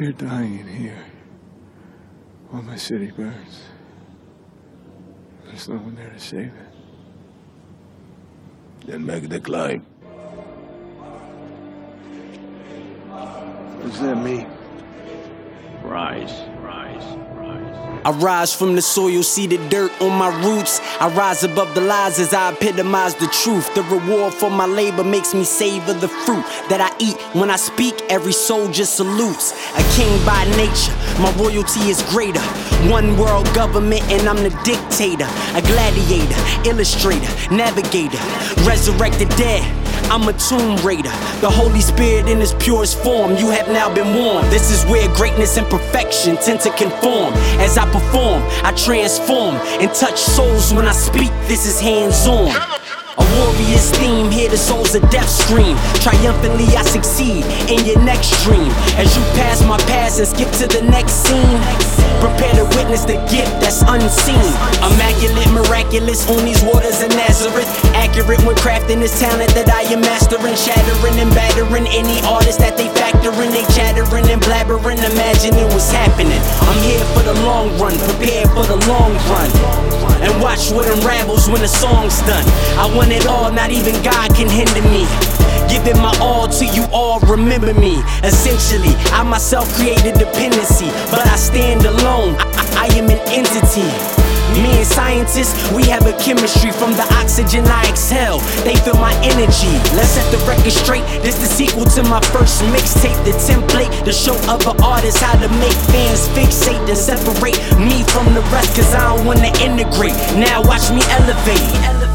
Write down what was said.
fear dying in here while my city burns. There's no one there to save it. Then make the climb. What does that mean? Rise, rise, rise. I rise from the soil, see the dirt on my roots. I rise above the lies as I epitomize the truth. The reward for my labor makes me savor the fruit that I eat. When I speak, every soldier salutes. A king by nature, my royalty is greater. One world government, and I'm the dictator. A gladiator, illustrator, navigator. Resurrect the dead. I'm a tomb raider. The Holy Spirit in its purest form, you have now been warned. This is where greatness and perfection tend to conform. As I perform, I transform and touch souls when I speak. This is hands on. A warrior's theme, hear the souls of death scream. Triumphantly, I succeed in your next dream. As you pass my past and skip to the next scene, prepare to witness the gift that's unseen. Immaculate, miraculous on these waters of Nazareth. Accurate when crafting this talent that I am mastering. Shattering and battering any artist that they factoring. They chattering and blabbering, imagining what's happening. I'm here for the long run, prepared for the long run. And watch what unravels when the song's done. I want it all, not even God can hinder me. Giving my all to you all, remember me. Essentially, I myself created dependency, but I stand alone. I, I, I am an entity. Me and scientists, we have a chemistry from the oxygen I exhale. They feel my energy. Let's set the record straight. This the sequel to my first mixtape, the template to show other artists how to make fans fixate and separate me from the rest. Cause I don't wanna integrate. Now watch me elevate.